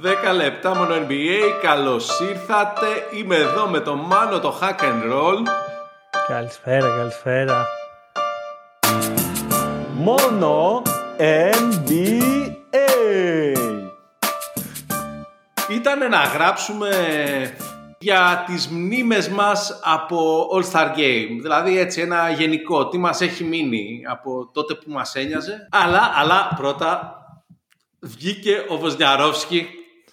10 λεπτά μόνο NBA, καλώς ήρθατε. Είμαι εδώ με το Μάνο το Hack and Roll. Καλησπέρα, καλησπέρα. Μόνο NBA. Ήταν να γράψουμε για τις μνήμες μας από All Star Game. Δηλαδή έτσι ένα γενικό, τι μας έχει μείνει από τότε που μας ένοιαζε. Αλλά, αλλά πρώτα βγήκε ο Βοσνιαρόφσκι,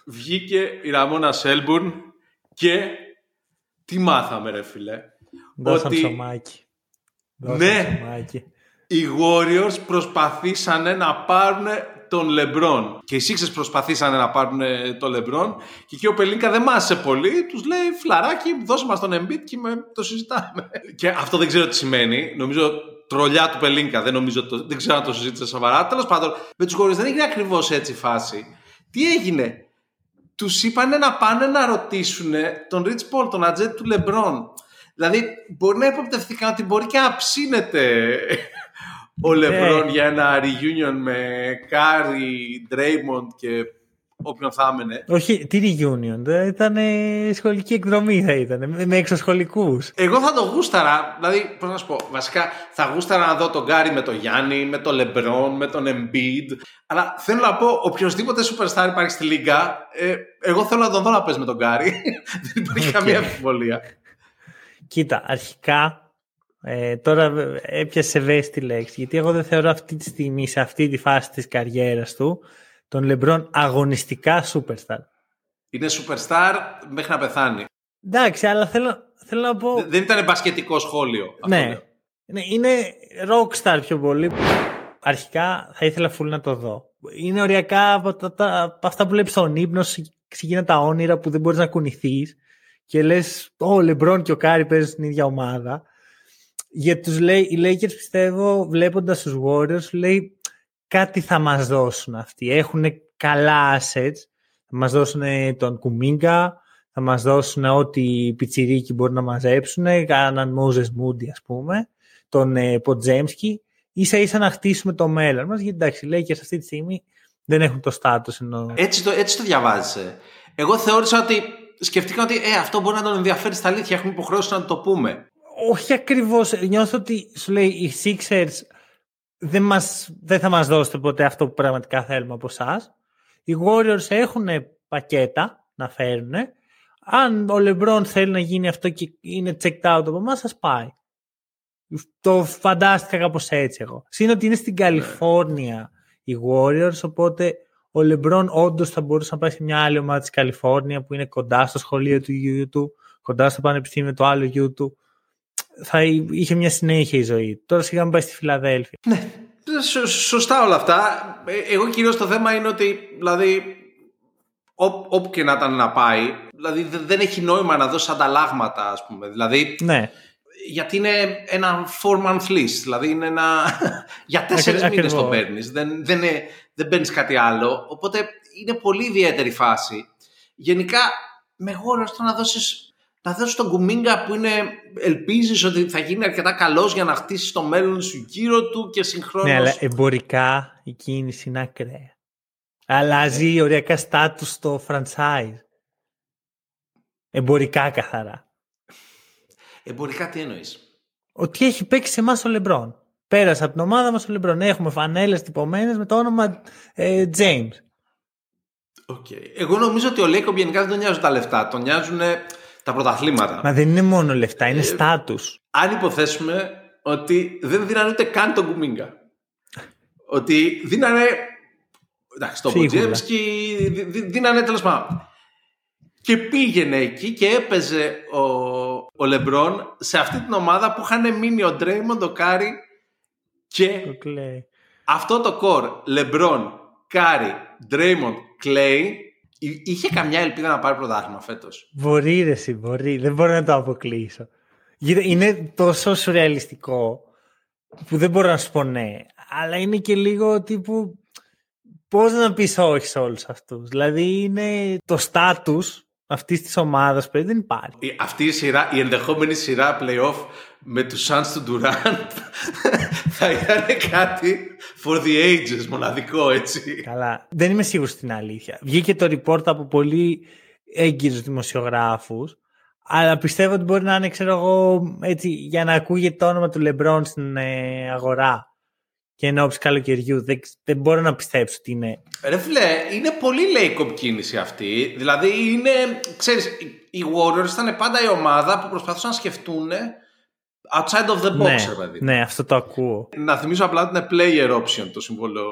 βγήκε η Ραμόνα Σέλμπουρν και τι μάθαμε ρε φίλε. Δώσαν ψωμάκι. Δώσαν Ναι. ψωμάκι. Οι Warriors προσπαθήσανε να πάρουν τον Λεμπρόν. Και οι Sixers προσπαθήσανε να πάρουν τον Λεμπρόν. Και εκεί ο Πελίνκα δεν μάσησε πολύ. Τους λέει φλαράκι, δώσε μας τον Embiid και με, το συζητάμε. Και αυτό δεν ξέρω τι σημαίνει. Νομίζω τρολιά του Πελίνκα. Δεν, νομίζω, το, δεν ξέρω αν το συζήτησε σοβαρά. Τέλος πάντων, με τους Warriors δεν έγινε ακριβώς έτσι η φάση. Τι έγινε; Τους είπανε να πάνε να ρωτήσουν τον Rich Paul, τον ατζέντη του Λεμπρόν. Δηλαδή, μπορεί να υποπτευθήκαν ότι μπορεί και να ψήνεται ο Λεμπρόν για ένα reunion με Κάρι, Draymond και όποιον θα έμενε. Όχι, τι reunion. δεν Ήταν ε, σχολική εκδρομή θα ήταν. Με, με εξωσχολικούς. Εγώ θα το γούσταρα, δηλαδή, πώς να σου πω, βασικά θα γούσταρα να δω τον Γκάρι με τον Γιάννη, με τον Λεμπρόν, με τον Embiid. Αλλά θέλω να πω, οποιοδήποτε superstar υπάρχει στη Λίγκα, ε, εγώ θέλω να τον δω να παίζει με τον Γκάρι. Δεν υπάρχει καμία αμφιβολία. Κοίτα, αρχικά ε, τώρα έπιασε ευαίσθητη λέξη. Γιατί εγώ δεν θεωρώ αυτή τη στιγμή, σε αυτή τη φάση της καριέρας του, τον Λεμπρόν αγωνιστικά superstar. Είναι superstar μέχρι να πεθάνει. Εντάξει, αλλά θέλω, θέλω να πω... Δεν ήταν μπασκετικό σχόλιο. αυτό Ναι. λέω. ναι. Είναι rockstar πιο πολύ. Αρχικά θα ήθελα full να το δω. Είναι οριακά από, τα, τα- από αυτά που βλέπεις στον ύπνο, σου ξεκινά τα όνειρα που δεν μπορείς να κουνηθείς και λες, ο Λεμπρόν και ο Κάρι παίζουν στην ίδια ομάδα. Για τους λέει, οι Lakers πιστεύω βλέποντας τους Warriors λέει κάτι θα μας δώσουν αυτοί. Έχουν καλά assets. Θα μας δώσουν τον Κουμίγκα, θα μας δώσουν ό,τι πιτσιρίκι μπορούν να μαζέψουν, κάναν Moses Moody ας πούμε, τον ε, Ποτζέμσκι, ίσα ίσα να χτίσουμε το μέλλον μας, γιατί εντάξει, οι Lakers αυτή τη στιγμή δεν έχουν το στάτους ενώ... Έτσι το, έτσι το διαβάζεσαι. Εγώ θεώρησα ότι σκεφτήκα ότι ε, αυτό μπορεί να τον ενδιαφέρει στα αλήθεια. Έχουμε υποχρέωση να το πούμε. Όχι ακριβώς, νιώθω ότι σου λέει οι Sixers δεν, μας, δεν θα μας δώσετε ποτέ αυτό που πραγματικά θέλουμε από εσάς. Οι Warriors έχουν πακέτα να φέρουν. Αν ο LeBron θέλει να γίνει αυτό και είναι checked out από εμάς, σας πάει. Το φαντάστηκα κάπως έτσι εγώ. Συν ότι είναι στην Καλιφόρνια οι Warriors, οπότε ο LeBron όντως θα μπορούσε να πάει σε μια άλλη ομάδα της Καλιφόρνια που είναι κοντά στο σχολείο του γιου του, κοντά στο πανεπιστήμιο του άλλου γιου του. Θα είχε μια συνέχεια η ζωή. του. Τώρα σιγά μην πάει στη Φιλαδέλφια. Σω- Σωστά όλα αυτά. Ε, Εγώ κυρίως το θέμα είναι ότι δηλαδή ό- όπου και να ήταν να πάει δηλαδή δε- δεν έχει νόημα να δώσει ανταλλάγματα ας πούμε. Δηλαδή Ναι. γιατί είναι ένα four month lease. Δηλαδή είναι ένα. για τέσσερις Ακρι- μήνες το ακριβώς. παίρνεις. Δεν, δεν, είναι- δεν παίρνεις κάτι άλλο. Οπότε είναι πολύ ιδιαίτερη φάση. Γενικά, με γόρο το να δώσεις. Να δώσεις τον Κουμίγκα που είναι, ελπίζεις ότι θα γίνει αρκετά καλός για να χτίσει το μέλλον σου γύρω του και συγχρόνως Ναι, αλλά εμπορικά η κίνηση είναι ακραία. Αλλάζει οριακά στάτους στο franchise. Εμπορικά καθαρά. εμπορικά τι εννοείς; Ότι έχει παίξει σε εμάς ο Λεμπρόν. Πέρασε από την ομάδα μας ο Λεμπρόν. Έχουμε φανέλες τυπωμένες με το όνομα ε, James. Ok. Εγώ νομίζω ότι ο Λέικομπ γενικά δεν τον νοιάζουν τα λεφτά, τον νοιάζουν τα πρωταθλήματα. Μα δεν είναι μόνο λεφτά, Ε, είναι στάτους. αν υποθέσουμε ότι δεν δίνανε ούτε καν τον Κουμίνγκα. ότι δίνανε. Εντάξει, τον Σίγουρα. Ποτζέμσκι, δι- δι- δίνανε τέλος πάντων. Και πήγαινε εκεί και έπαιζε ο, ο Λεμπρόν σε αυτή την ομάδα που είχαν μείνει ο Ντρέιμον, ο Κάρι και τον Κλέι. αυτό το core Λεμπρόν, Κάρι, Ντρέιμον, Κλέι είχε καμιά ελπίδα να πάρει πρωτάθλημα φέτος. Μπορεί ρε εσύ, μπορεί. Δεν μπορώ να το αποκλείσω. Κοίτα, Είναι τόσο σουρεαλιστικό που δεν μπορώ να σου πω ναι. Αλλά είναι και λίγο τύπου πώς να πεις όχι σε όλους αυτούς. Δηλαδή είναι το στάτους αυτής της ομάδας που δεν υπάρχει. Η- Αυτή η σειρά, η ενδεχόμενη σειρά playoff με τους Suns του Durant θα ήταν κάτι for the ages, μοναδικό έτσι. Καλά. Δεν είμαι σίγουρος στην αλήθεια. Βγήκε το report από πολύ έγκυρους δημοσιογράφους, αλλά πιστεύω ότι μπορεί να είναι, ξέρω εγώ, έτσι, για να ακούγεται το όνομα του Λεμπρόν στην ε, αγορά και εν ώψη καλοκαιριού. Δεν, δεν μπορώ να πιστέψω ότι είναι. Ρε φίλε, είναι πολύ Lacob κίνηση αυτή. Δηλαδή είναι, ξέρεις, οι Warriors ήταν πάντα η ομάδα που προσπαθούσαν να σκεφτούν outside of the box, ναι, ρε παιδί. ναι, αυτό το ακούω. Να θυμίσω απλά ότι είναι player option το συμβόλαιο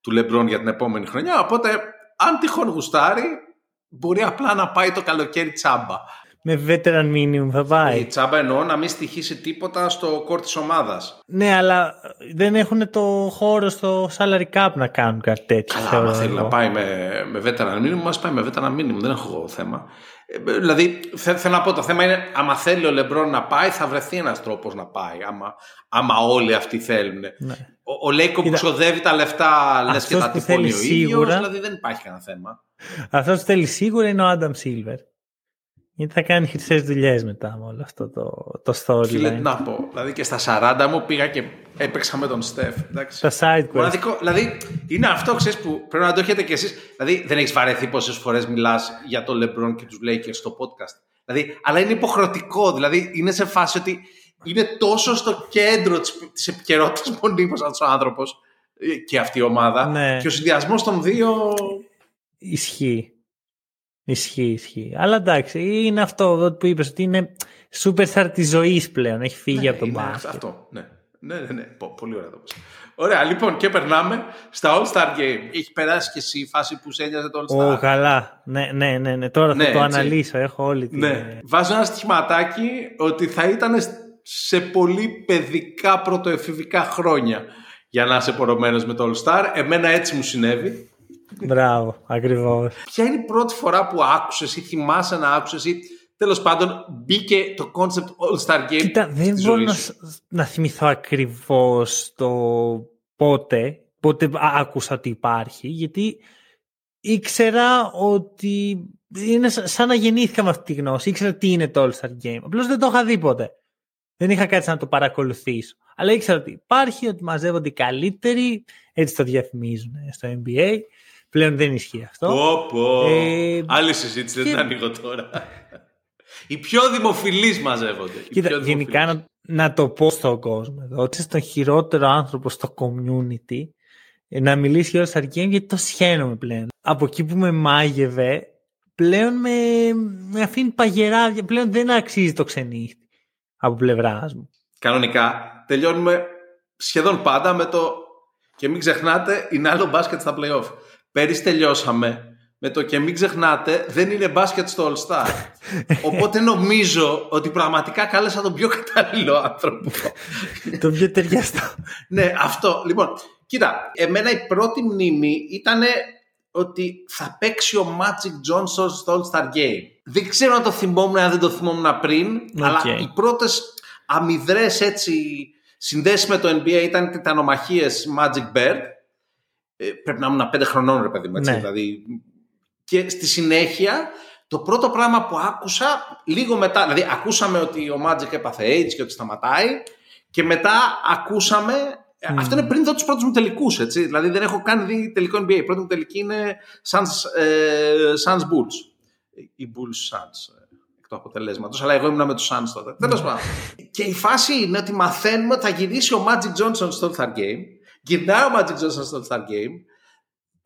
του LeBron για την επόμενη χρονιά. Οπότε, αν τυχόν γουστάρει, μπορεί απλά να πάει το καλοκαίρι τσάμπα. Με veteran minimum θα Η πάει. τσάμπα εννοώ να μην στοιχήσει τίποτα στο κόρ της ομάδας. Ναι, αλλά δεν έχουν το χώρο στο salary cap να κάνουν κάτι τέτοιο. Καλά, θεωρώ άμα θέλει εγώ. να πάει με, με veteran minimum, ας πάει με veteran minimum. Δεν έχω εγώ θέμα. Ε, δηλαδή, θε- θέλω να πω, το θέμα είναι, άμα θέλει ο Λεμπρόν να πάει, θα βρεθεί ένας τρόπος να πάει. Άμα, άμα όλοι αυτοί θέλουν. Ναι. Ο, ο Λέικο που Κοίτα, ξοδεύει τα λεφτά, λες και αυτός τα που τυπώνει ο θέλει ίδιος, σίγουρα- δηλαδή δεν υπάρχει κανένα θέμα. Αυτός που θέλει σίγουρα είναι ο Adam Silver. Γιατί θα κάνει χρυσέ δουλειές μετά με όλο αυτό το, το Φίλε, τι storyline. να πω. Δηλαδή και στα 40 μου πήγα και έπαιξα με τον Στεφ. Εντάξει. Τα side quest. Μοναδικό, δηλαδή είναι αυτό ξέρεις, που πρέπει να το έχετε κι εσείς. Δηλαδή δεν έχεις βαρεθεί πόσες φορές μιλάς για το LeBron και τους Lakers στο podcast. Δηλαδή, αλλά είναι υποχρεωτικό. Δηλαδή είναι σε φάση ότι είναι τόσο στο κέντρο της, της επικαιρότητας μονίμως αυτός ο άνθρωπος ε, και αυτή η ομάδα. Ναι. Και ο συνδυασμός των δύο... Ισχύει. Ισχύει, ισχύει. Αλλά εντάξει, είναι αυτό που είπες ότι είναι superstar της ζωής πλέον. Έχει φύγει από τον Ναι, είναι μπάσκετ. Αυτό, ναι. Ναι, ναι, ναι. Πο- Πολύ ωραία το πες. Ωραία, λοιπόν, και περνάμε στα All-Star Game. Έχει περάσει και εσύ η φάση που σε ένοιαζε το All-Star; Ω, καλά. Ναι, ναι, ναι, ναι. Τώρα Ναι, θα το έτσι. αναλύσω. Έχω όλη την. Ναι. Βάζω ένα στοιχηματάκι ότι θα ήταν σε πολύ παιδικά πρωτοεφηβικά χρόνια για να είσαι πορωμένος με το All-Star. Εμένα έτσι μου συνέβη. Μπράβο, ακριβώς. Ποια είναι η πρώτη φορά που άκουσες ή θυμάσαι να άκουσες ή τέλος πάντων μπήκε το concept All-Star Game Κοίτα, δεν στη μπορώ ζωή να, σου; σ- να θυμηθώ ακριβώς το πότε, πότε α- άκουσα ότι υπάρχει, γιατί ήξερα ότι είναι σα- σαν να γεννήθηκα με αυτή τη γνώση. Ήξερα τι είναι το All-Star Game. Απλώς δεν το είχα δει ποτέ. Δεν είχα κάτι να το παρακολουθήσω. Αλλά ήξερα ότι υπάρχει, ότι μαζεύονται οι καλύτεροι, έτσι το διαφημίζουν στο NBA. Πλέον δεν ισχύει αυτό. Πω, πω. Ε, Άλλη συζήτηση, δεν και- την ανοίγω τώρα. Οι πιο δημοφιλείς μαζεύονται. Οι Κοίτα, πιο γενικά δημοφιλείς. να, να το πω στον κόσμο εδώ, ότι είσαι τον χειρότερο άνθρωπο στο community ε, να μιλήσει για All Star Game γιατί το σχένομαι πλέον. Από εκεί που με μάγευε, πλέον με, με αφήνει παγερά, πλέον δεν αξίζει το ξενύχτη από πλευράς μου. Κανονικά τελειώνουμε σχεδόν πάντα με το και μην ξεχνάτε είναι άλλο μπάσκετ στα playoff. Πέρυσι τελειώσαμε με το και μην ξεχνάτε δεν είναι μπάσκετ στο All Star. Οπότε νομίζω ότι πραγματικά κάλεσα τον πιο κατάλληλο άνθρωπο. το πιο ταιριαστό. ναι, αυτό. Λοιπόν, κοίτα, εμένα η πρώτη μνήμη ήταν ότι θα παίξει ο Magic Johnson στο All Star Game. Δεν ξέρω αν το θυμόμουν, αν δεν το θυμόμουν πριν, Οκ. αλλά οι πρώτες αμυδρές έτσι συνδέσεις με το NBA ήταν τιτανομαχίες Magic Bird. Ε, πρέπει να ήμουν πέντε χρονών ρε παιδί μου, έτσι, Ναι. δηλαδή. Και στη συνέχεια το πρώτο πράγμα που άκουσα λίγο μετά, δηλαδή ακούσαμε ότι ο Magic έπαθε AIDS και ότι σταματάει και μετά ακούσαμε Μμμ. Αυτό είναι πριν δω τους πρώτους μου τελικούς. Δηλαδή δεν έχω καν δει τελικό NBA. Η πρώτη μου τελική είναι Suns, ε, Suns Bulls. Η Bulls Suns. ε, Εκ του αποτελέσματος. Αλλά εγώ ήμουν με τους Suns τότε. Τέλος πάντων. Και η φάση είναι ότι μαθαίνουμε ότι θα γυρίσει ο Magic Johnson στο All Star Game. Γυρνάει ο Magic Johnson στο All Star Game.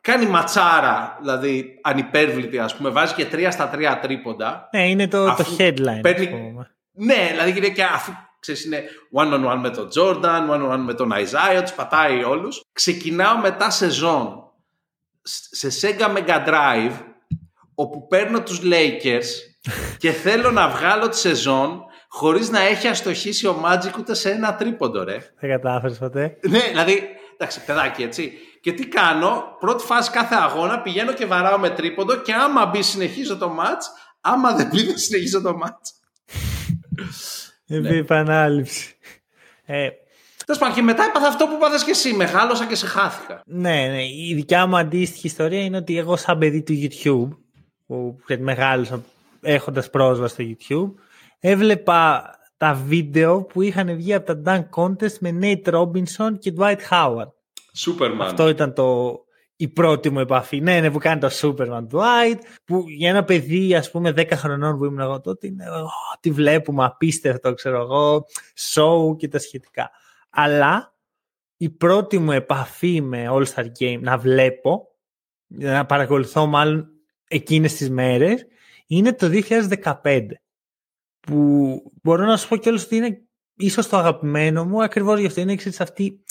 Κάνει ματσάρα, δηλαδή ανυπέρβλητη, ας πούμε. Βάζει και τρία στα τρία τρίποντα. ναι, είναι το, το Αφού headline. παίρνει- ας πούμε. Ναι, δηλαδή είναι και αφού ξέρεις είναι one on one με τον Jordan, one on one με τον Isaiah, τους πατάει όλους. Ξεκινάω μετά σεζόν σε Sega Mega Drive όπου παίρνω τους Lakers και θέλω να βγάλω τη σεζόν χωρίς να έχει αστοχήσει ο Magic ούτε σε ένα τρίποντο ρε. Δεν κατάφερες ποτέ. Ναι, δηλαδή, εντάξει, παιδάκι έτσι. Και τι κάνω, πρώτη φάση κάθε αγώνα πηγαίνω και βαράω με τρίποντο και άμα μπει συνεχίζω το match, άμα δεν μπει δεν συνεχίζω το match. Επί επανάληψη. Ε, Τέλος πάντων, και μετά έπαθα αυτό που είπατε και εσύ. Μεγάλωσα και σε χάθηκα. Ναι, ναι. Η δικιά μου αντίστοιχη ιστορία είναι ότι εγώ σαν παιδί του YouTube, που ξέρετε, μεγάλωσα έχοντας πρόσβαση στο YouTube, έβλεπα τα βίντεο που είχαν βγει από τα Dunk Contest με Nate Robinson και Dwight Howard. Superman. Αυτό ήταν το, η πρώτη μου επαφή. Ναι, ναι, που κάνει το Superman Dwight, που για ένα παιδί, ας πούμε, 10 χρονών που ήμουν εγώ τότε, είναι, oh, τι βλέπουμε, απίστευτο, ξέρω εγώ, show και τα σχετικά. Αλλά η πρώτη μου επαφή με All-Star Game να βλέπω, να παρακολουθώ μάλλον εκείνες τις μέρες, είναι το 2015. Που μπορώ να σου πω κιόλας ότι είναι ίσως το αγαπημένο μου, ακριβώς γι' αυτό είναι εξής αυτή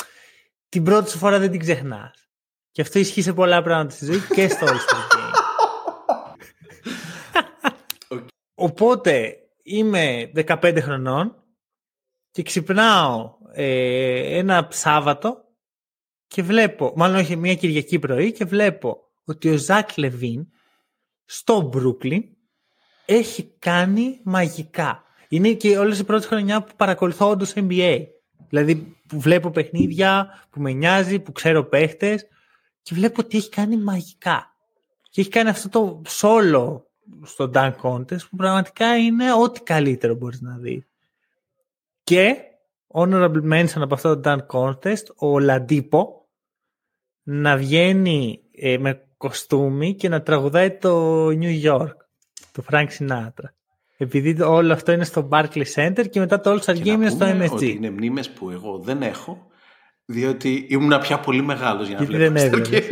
την πρώτη σου φορά δεν την ξεχνάς. Και αυτό ισχύει σε πολλά πράγματα στη ζωή και στο All-Star Game. Οπότε είμαι 15 χρονών και ξυπνάω ε, ένα Σάββατο και βλέπω, μάλλον όχι μια Κυριακή πρωί και βλέπω ότι ο Ζακ Λεβίν στο Μπρούκλιν έχει κάνει μαγικά. Είναι και όλες οι πρώτες χρονιά που παρακολουθώ όντως NBA. Δηλαδή που βλέπω παιχνίδια, που με νοιάζει, που ξέρω παίχτες και βλέπω ότι έχει κάνει μαγικά. Και έχει κάνει αυτό το solo στο Dunk Contest που πραγματικά είναι ό,τι καλύτερο μπορείς να δεις. Και honorable mention από αυτό το Dunk Contest ο Λαντίπο να βγαίνει ε, με κοστούμι και να τραγουδάει το New York, το Frank Sinatra. Επειδή όλο αυτό είναι στο Barclays Center και μετά το All Star Game είναι στο MSG. Ότι είναι μνήμες που εγώ δεν έχω, διότι ήμουν πια πολύ μεγάλος για να βλέπω All Star Game.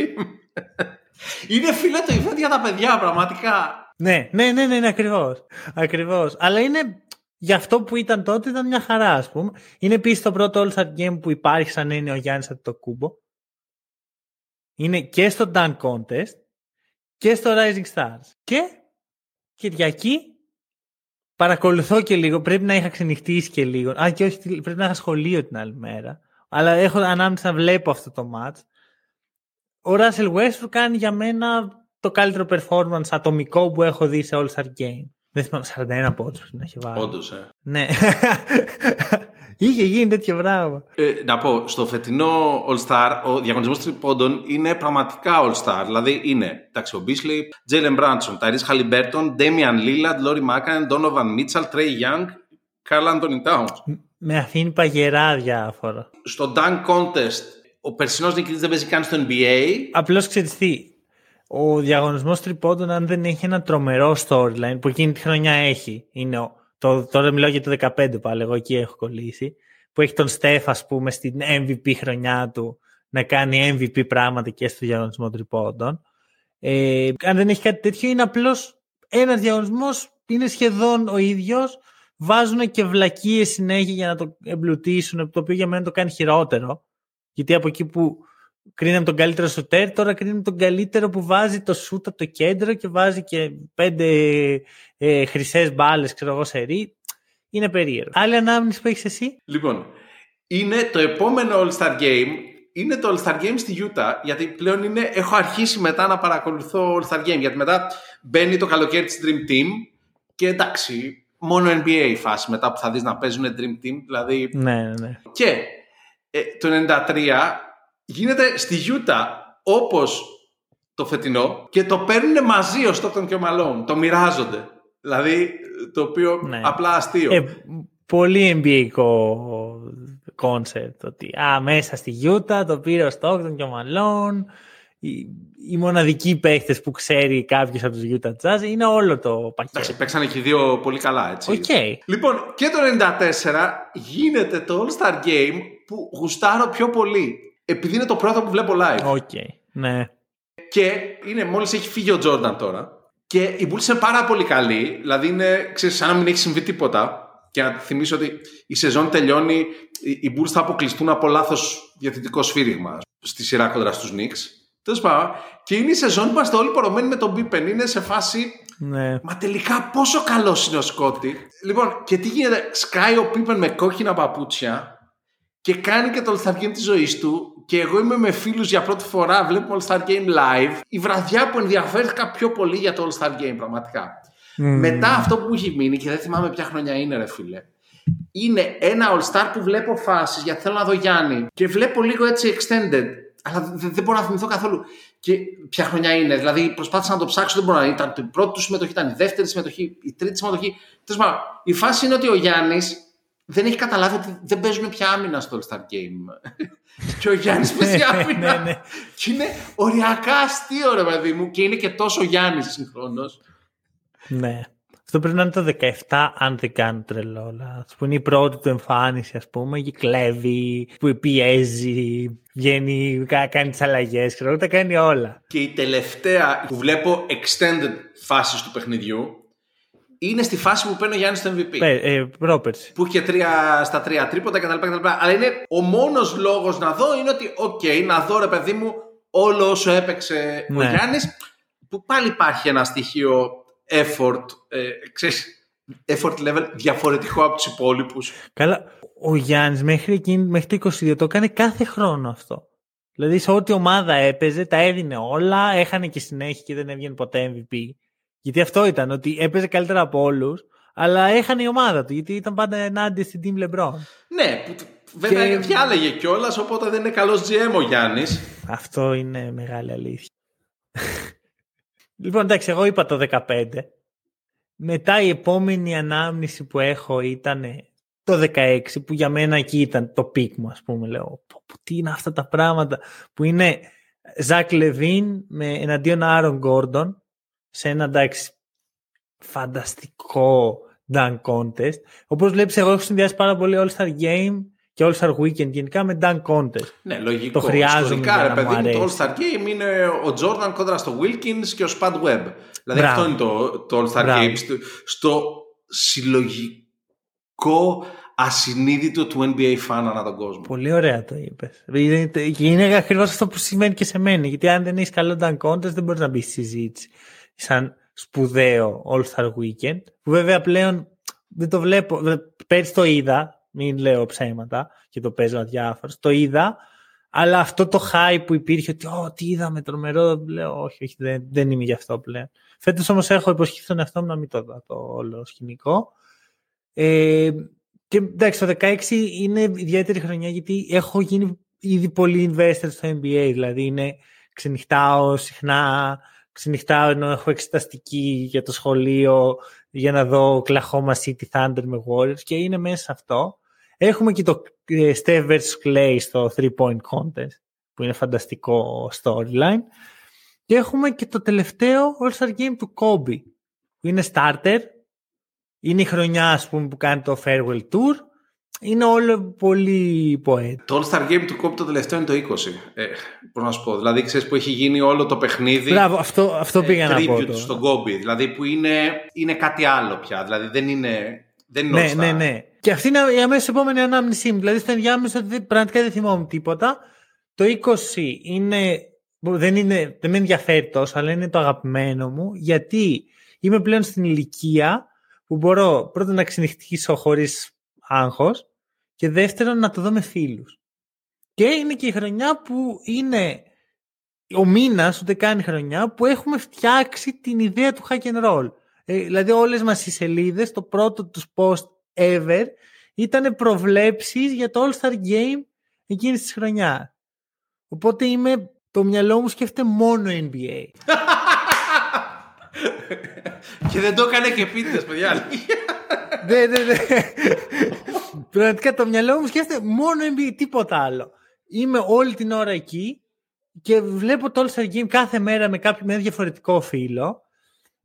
είναι φίλε το event για τα παιδιά, πραγματικά. Ναι, ναι, ναι, ναι, ναι ακριβώς. ακριβώς. Αλλά είναι για αυτό που ήταν τότε ήταν μια χαρά, ας πούμε. Είναι επίσης το πρώτο All-Star Game που υπάρχει σαν είναι ο Γιάννης κούμπο. Είναι και στο Dunk Contest και στο Rising Stars. Και Κυριακή παρακολουθώ και λίγο. Πρέπει να είχα ξενυχτήσει και λίγο. Α, και όχι, πρέπει να είχα σχολείο την άλλη μέρα. Αλλά έχω ανάμεσα να βλέπω αυτό το match. Ο Russell Westbrook κάνει για μένα το καλύτερο performance ατομικό που έχω δει σε All-Star Game. Δεν θυμάμαι, 41 πόντους να έχει βάλει. Όντως, ε. Ναι. Είχε γίνει τέτοιο πράγμα. Ε, να πω, στο φετινό All Star ο διαγωνισμός τριπόντων είναι πραγματικά All Star. Δηλαδή είναι εντάξει, ο Μπίσλι, Τζέιλεν Μπράνσον, Ταϊρίς Χαλιμπέρτον, Ντέμιαν Λίλαντ, Λάουρι Μάρκανεν, Ντόνοβαν Μίτσελ, Τρέι Γιάνγκ, Καρλ Άντονι Τάουνς. Με αφήνει παγερά αδιάφορο. Στο Dunk Contest ο περσινός νικητή δεν παίζει καν στο NBA. Απλώς ξέρεις τι, ο διαγωνισμός τριπώντων, αν δεν έχει ένα τρομερό storyline, που εκείνη τη χρονιά έχει, είναι ο, το, τώρα μιλάω για το 15 πάλι, εγώ εκεί έχω κολλήσει, που έχει τον Στέφ, ας πούμε, στην MVP χρονιά του, να κάνει MVP πράγματα και στο διαγωνισμό τριπώντων. Ε, αν δεν έχει κάτι τέτοιο, είναι απλώς ένας διαγωνισμός, είναι σχεδόν ο ίδιος. Βάζουν και βλακίες συνέχεια για να το εμπλουτίσουν, το οποίο για μένα το κάνει χειρότερο. Γιατί από εκεί που κρίναμε τον καλύτερο σουτέρ, τώρα κρίνουμε τον καλύτερο που βάζει το σούτ από το κέντρο και βάζει και πέντε ε, χρυσές μπάλες, ξέρω εγώ, σε ρί. Είναι περίεργο. Άλλη ανάμνηση που έχεις εσύ; Λοιπόν, είναι το επόμενο All-Star Game. Είναι το All-Star Game στη Utah, γιατί πλέον είναι, έχω αρχίσει μετά να παρακολουθώ All-Star Game, γιατί μετά μπαίνει το καλοκαίρι της Dream Team και εντάξει, μόνο NBA φάση μετά που θα δεις να παίζουν Dream Team, δηλαδή... Ναι, ναι, ναι. Και ε, το 93 γίνεται στη Γιούτα όπως το φετινό και το παίρνουν μαζί ο Στόκτον και ο Μαλόν. Το μοιράζονται. Δηλαδή, το οποίο ναι. απλά αστείο. Ε, πολύ NBA concept. Ότι α, μέσα στη Γιούτα το πήρε ο Στόκτον και ο Μαλόν. Οι, οι μοναδικοί παίχτες που ξέρει κάποιος από τους Utah Jazz είναι όλο το πακέτο. Εντάξει, παίξανε και οι δύο πολύ καλά, έτσι. Okay. Λοιπόν, και το 94 γίνεται το All-Star Game που γουστάρω πιο πολύ επειδή είναι το πρώτο που βλέπω live. Ok, okay. ναι. Και είναι μόλις έχει φύγει ο Τζόρνταν τώρα και η Bulls είναι πάρα πολύ καλή, δηλαδή είναι ξέρεις, σαν να μην έχει συμβεί τίποτα και να θυμίσω ότι η σεζόν τελειώνει, οι Bulls θα αποκλειστούν από λάθος διαθετικό σφύριγμα στη σειρά κοντρα στους Knicks. Τέλος πάντων, και είναι η σεζόν που είμαστε όλοι πορωμένοι με τον Μπίπεν. Είναι σε φάση. Ναι. Μα τελικά πόσο καλός είναι ο Σκότι. Λοιπόν, και τι γίνεται, σκάει ο Πίπεν με κόκκινα παπούτσια και κάνει και το All Star Game της ζωής του και εγώ είμαι με φίλους για πρώτη φορά, βλέπουμε All Star Game live, η βραδιά που ενδιαφέρθηκα πιο πολύ για το All Star Game πραγματικά. Μετά αυτό που έχει μείνει και δεν θυμάμαι ποια χρονιά είναι ρε φίλε, είναι ένα All Star που βλέπω φάσεις γιατί θέλω να δω Γιάννη και βλέπω λίγο έτσι extended αλλά δεν, δεν μπορώ να θυμηθώ καθόλου. Και ποια χρονιά είναι. Δηλαδή προσπάθησα να το ψάξω, δεν μπορώ να ήταν. Η πρώτη του συμμετοχή ήταν η δεύτερη συμμετοχή, η τρίτη συμμετοχή. η φάση είναι ότι ο Γιάννης δεν έχει καταλάβει ότι δεν παίζουν πια άμυνα στο All Star Game. και ο Γιάννης παίζει άμυνα. ναι, ναι. Και είναι οριακά αστείο, ρε παιδί μου. Και είναι και τόσο Γιάννης συγχρόνως. Ναι. Αυτό πρέπει να είναι το 17, αν δεν κάνω τρελό λάθος. Που είναι η πρώτη του εμφάνιση, ας πούμε, και κλέβει, που πιέζει, βγαίνει, κάνει τις αλλαγές, ξέρω τα κάνει όλα. Και η τελευταία που βλέπω extended φάση του παιχνιδιού είναι στη φάση που παίρνει ο Γιάννης στο MVP. Ε, ε, πρόπερση. Που είχε τρία, στα τρία τρίποτα κτλ. Αλλά είναι ο μόνος λόγος να δω είναι ότι, ok, okay, να δω ρε παιδί μου όλο όσο έπαιξε ναι. ο Γιάννης. Που πάλι υπάρχει ένα στοιχείο effort, ε, ξέρεις, effort level διαφορετικό από τους υπόλοιπους. Καλά, ο Γιάννης μέχρι, μέχρι το 22 το έκανε κάθε χρόνο αυτό. Δηλαδή σε ό,τι ομάδα έπαιζε, τα έδινε όλα, έχανε και συνέχεια και δεν έβγαινε ποτέ MVP. Γιατί αυτό ήταν, ότι έπαιζε καλύτερα από όλους, αλλά έχανε η ομάδα του, γιατί ήταν πάντα ενάντια στην Team LeBron. Ναι, βέβαια και... διάλεγε κιόλας, οπότε δεν είναι καλός GM ο Γιάννης. Αυτό είναι μεγάλη αλήθεια. λοιπόν, εντάξει, εγώ είπα το 15. Μετά η επόμενη ανάμνηση που έχω ήταν το 16, που για μένα εκεί ήταν το peak μου, ας πούμε. Λέω, τι είναι αυτά τα πράγματα, που είναι Ζακ Λεβίν με εναντίον Άρον Γκόρντον, σε ένα εντάξει φανταστικό dunk contest. Όπως βλέπεις εγώ έχω συνδυάσει πάρα πολύ All-Star Game και All-Star Weekend γενικά με dunk contest. Ναι, λογικό. Το χρειάζομαι για να παιδί μου, το All-Star Game είναι ο Jordan κόντρα στο Wilkins και ο Spud Webb. Δηλαδή αυτό είναι το, το All-Star Game. Στο, στο συλλογικό ασυνείδητο του NBA fan ανά τον κόσμο. Πολύ ωραία το είπες. Και είναι ακριβώς αυτό που σημαίνει και σε μένα. Γιατί αν δεν έχεις καλό dunk contest, δεν μπορείς να μπεις στη συζήτηση σαν σπουδαίο All-Star Weekend, που βέβαια πλέον δεν το βλέπω, πέρυσι το είδα, μην λέω ψέματα και το παίζω αδιάφορος, το είδα, αλλά αυτό το hype που υπήρχε ότι «Ω, τι είδαμε τρομερό», λέω «Όχι, όχι δεν, δεν είμαι γι' αυτό πλέον». Φέτος όμως έχω υποσχεθεί τον εαυτό μου να μην το δω το όλο σκηνικό. Ε, και εντάξει, το 16 είναι ιδιαίτερη χρονιά γιατί έχω γίνει ήδη πολύ invested στο NBA, δηλαδή είναι ξενυχτάω συχνά, ξενυχτάω ενώ έχω εξεταστική για το σχολείο για να δω Oklahoma City Thunder με Warriors και είναι μέσα σε αυτό. Έχουμε και το ε, Steve vs. Clay στο 3 point contest που είναι φανταστικό storyline και έχουμε και το τελευταίο All-Star Game του Kobe που είναι starter είναι η χρονιά ας πούμε, που κάνει το farewell tour είναι όλο πολύ poet. Το All Star Game του Kobe το τελευταίο είναι το 20. Ε, πώς να σου πω. Δηλαδή, ξέρεις που έχει γίνει όλο το παιχνίδι. Μπράβο, αυτό, αυτό πήγα ε, να πω. Το. στον Kobe. Δηλαδή, που είναι, είναι κάτι άλλο πια. Δηλαδή, δεν είναι. Δεν είναι ναι, ναι, ναι. Και αυτή είναι η αμέσως επόμενη ανάμνησή μου. Δηλαδή, στο ενδιάμεσο πραγματικά δεν θυμόμουν τίποτα. Το 20 είναι. Δεν, είναι, δεν με ενδιαφέρει τόσο, αλλά είναι το αγαπημένο μου, γιατί είμαι πλέον στην ηλικία που μπορώ πρώτα να ξενυχτήσω χωρίς άγχος και δεύτερον να το δω με φίλους. Και είναι και η χρονιά που είναι ο μήνας, ούτε καν η χρονιά, που έχουμε φτιάξει την ιδέα του hack and roll. Ε, δηλαδή όλες μας οι σελίδες, το πρώτο τους post ever, ήταν προβλέψεις για το All-Star Game εκείνης της χρονιάς. Οπότε είμαι, το μυαλό μου σκέφτεται μόνο NBA. και δεν το έκανε και πίτες, παιδιά. ναι, ναι, ναι. Πραγματικά το μυαλό μου σκέφτεται μόνο NBA, τίποτα άλλο. Είμαι όλη την ώρα εκεί και βλέπω το All-Star Game κάθε μέρα με κάποιο με διαφορετικό φίλο.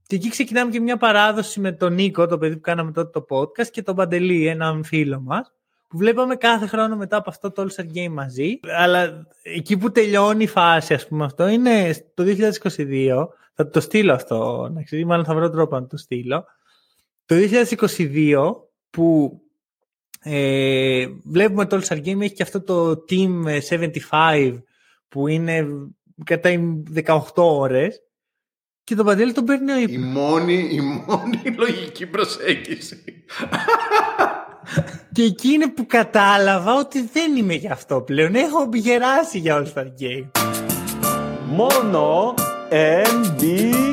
Και εκεί ξεκινάμε και μια παράδοση με τον Νίκο, το παιδί που κάναμε τότε το podcast, και τον Παντελή, έναν φίλο μας, που βλέπαμε κάθε χρόνο μετά από αυτό το All-Star Game μαζί. Αλλά εκεί που τελειώνει η φάση, ας πούμε, αυτό είναι το 2022. Θα το στείλω αυτό, να ξέρει, μάλλον θα βρω τρόπο να το στείλω. Το 2022 που ε, βλέπουμε το All-Star Game έχει και αυτό το Team 75 που είναι κατά 18 ώρες και τον Παντέλη τον παίρνει ο η μόνη, η μόνη λογική προσέγγιση. και εκεί είναι που κατάλαβα ότι δεν είμαι γι' αυτό πλέον. Έχω γεράσει για All-Star Game. Μόνο NBA.